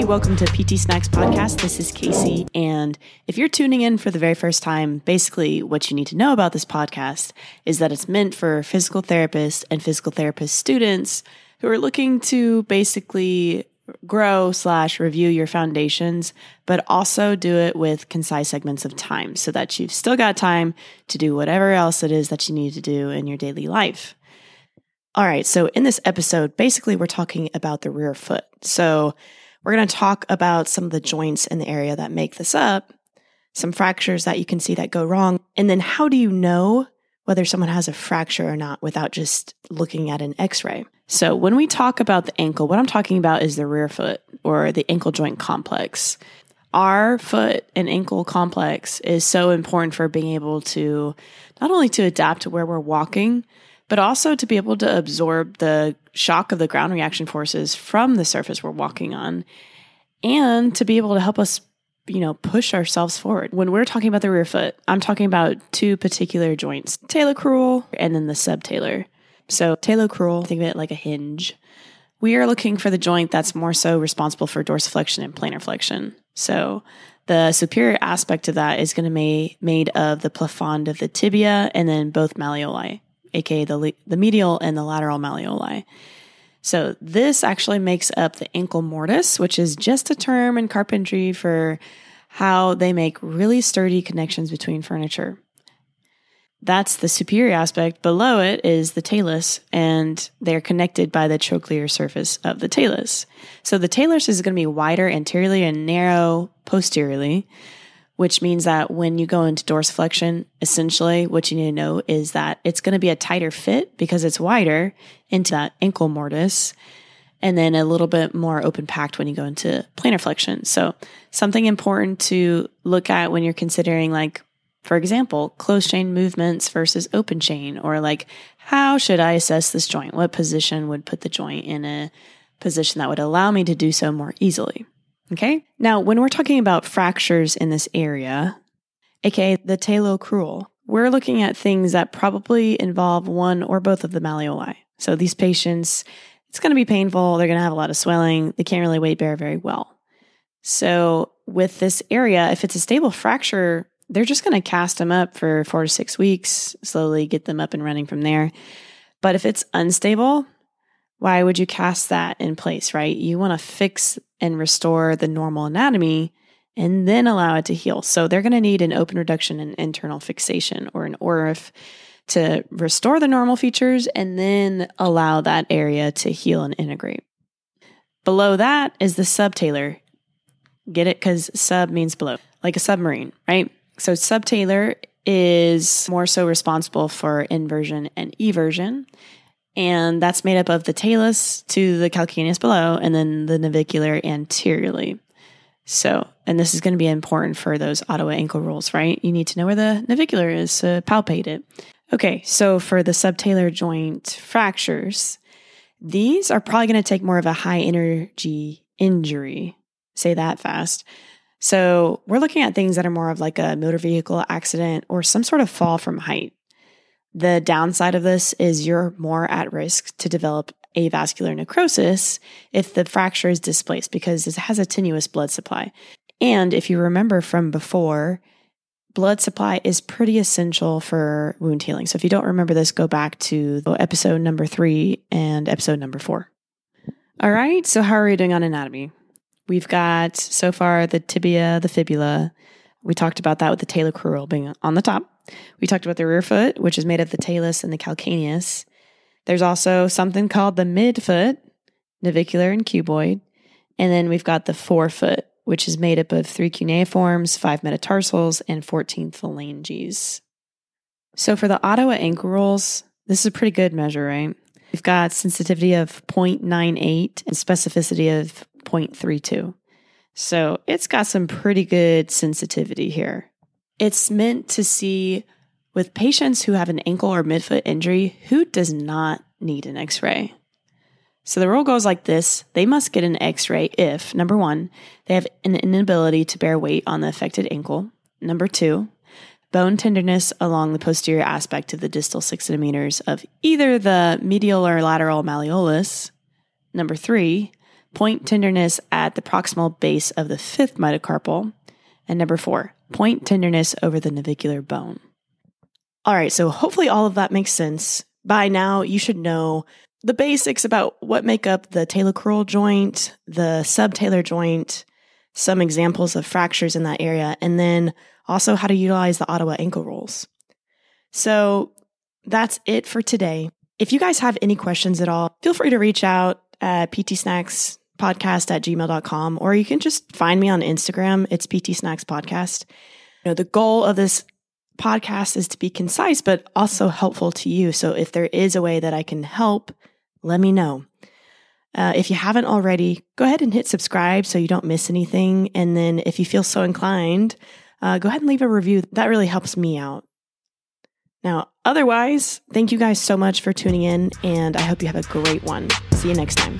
Hey, welcome to PT Snacks Podcast. This is Kasey. And if you're tuning in for the very first time, basically what you need to know about this podcast is that it's meant for physical therapists and physical therapist students who are looking to basically grow slash review your foundations, but also do it with concise segments of time so that you've still got time to do whatever else it is that you need to do in your daily life. All right, so in this episode, basically we're talking about the rear foot. So we're going to talk about some of the joints in the area that make this up, some fractures that you can see that go wrong, and then how do you know whether someone has a fracture or not without just looking at an x ray? So, when we talk about the ankle, what I'm talking about is the rear foot or the ankle joint complex. Our foot and ankle complex is so important for being able to not only to adapt to where we're walking, but also to be able to absorb the shock of the ground reaction forces from the surface we're walking on and to be able to help us you know push ourselves forward. When we're talking about the rear foot i'm talking about two particular joints talocrural and then the subtalar so talocrural think of it like a hinge. We are looking for the joint that's more so responsible for dorsiflexion and plantar flexion. So the superior aspect of that is going to be made of the plafond of the tibia and then both malleoli aka the, the medial and the lateral malleoli. So this actually makes up the ankle mortise, which is just a term in carpentry for how they make really sturdy connections between furniture. That's the superior aspect. Below it is the talus, and they're connected by the trochlear surface of the talus. So the talus is going to be wider anteriorly and narrow posteriorly which means that when you go into dorsiflexion, essentially what you need to know is that it's going to be a tighter fit because it's wider into that ankle mortise and then a little bit more open packed when you go into plantar flexion. So, something important to look at when you're considering, like, for example, closed chain movements versus open chain, or like, how should I assess this joint? What position would put the joint in a position that would allow me to do so more easily? Okay. Now, when we're talking about fractures in this area, aka the talocrural, we're looking at things that probably involve one or both of the malleoli. So these patients, it's going to be painful. They're going to have a lot of swelling. They can't really weight bear very well. So with this area, if it's a stable fracture, they're just going to cast them up for four to six weeks, slowly get them up and running from there. But if it's unstable, why would you cast that in place, right? You want to fix and restore the normal anatomy and then allow it to heal. So they're going to need an open reduction and internal fixation or an ORIF to restore the normal features and then allow that area to heal and integrate. Below that is the subtalar. Get it? Because sub means below, like a submarine, right? So subtalar is more so responsible for inversion and eversion and that's made up of the talus to the calcaneus below and then the navicular anteriorly. So, and this is going to be important for those Ottawa ankle rules, right? You need to know where the navicular is to palpate it. Okay, so for the subtalar joint fractures, these are probably going to take more of a high energy injury. Say that fast. So, we're looking at things that are more of like a motor vehicle accident or some sort of fall from height. The downside of this is you're more at risk to develop avascular necrosis if the fracture is displaced because it has a tenuous blood supply. And if you remember from before, blood supply is pretty essential for wound healing. So if you don't remember this, go back to episode number three and episode number four. All right. So, how are we doing on anatomy? We've got so far the tibia, the fibula. We talked about that with the talocrural being on the top. We talked about the rear foot, which is made of the talus and the calcaneus. There's also something called the midfoot, navicular and cuboid. And then we've got the forefoot, which is made up of three cuneiforms, five metatarsals, and 14 phalanges. So for the Ottawa ankle rules, this is a pretty good measure, right? We've got sensitivity of 0.98 and specificity of 0.32. So it's got some pretty good sensitivity here. It's meant to see with patients who have an ankle or midfoot injury who does not need an x ray. So the rule goes like this they must get an x ray if, number one, they have an inability to bear weight on the affected ankle, number two, bone tenderness along the posterior aspect of the distal six centimeters of either the medial or lateral malleolus, number three, point tenderness at the proximal base of the fifth metacarpal. And number four, point tenderness over the navicular bone. All right, so hopefully all of that makes sense. By now, you should know the basics about what make up the talocrural joint, the subtalar joint, some examples of fractures in that area, and then also how to utilize the Ottawa ankle rules. So that's it for today. If you guys have any questions at all, feel free to reach out at ptsnackspodcast at gmail.com, or you can just find me on Instagram. It's PT Snacks Podcast. You know, the goal of this podcast is to be concise, but also helpful to you. So if there is a way that I can help, let me know. Uh, if you haven't already, go ahead and hit subscribe so you don't miss anything. And then if you feel so inclined, uh, go ahead and leave a review. That really helps me out. Now, otherwise, thank you guys so much for tuning in, and I hope you have a great one. See you next time.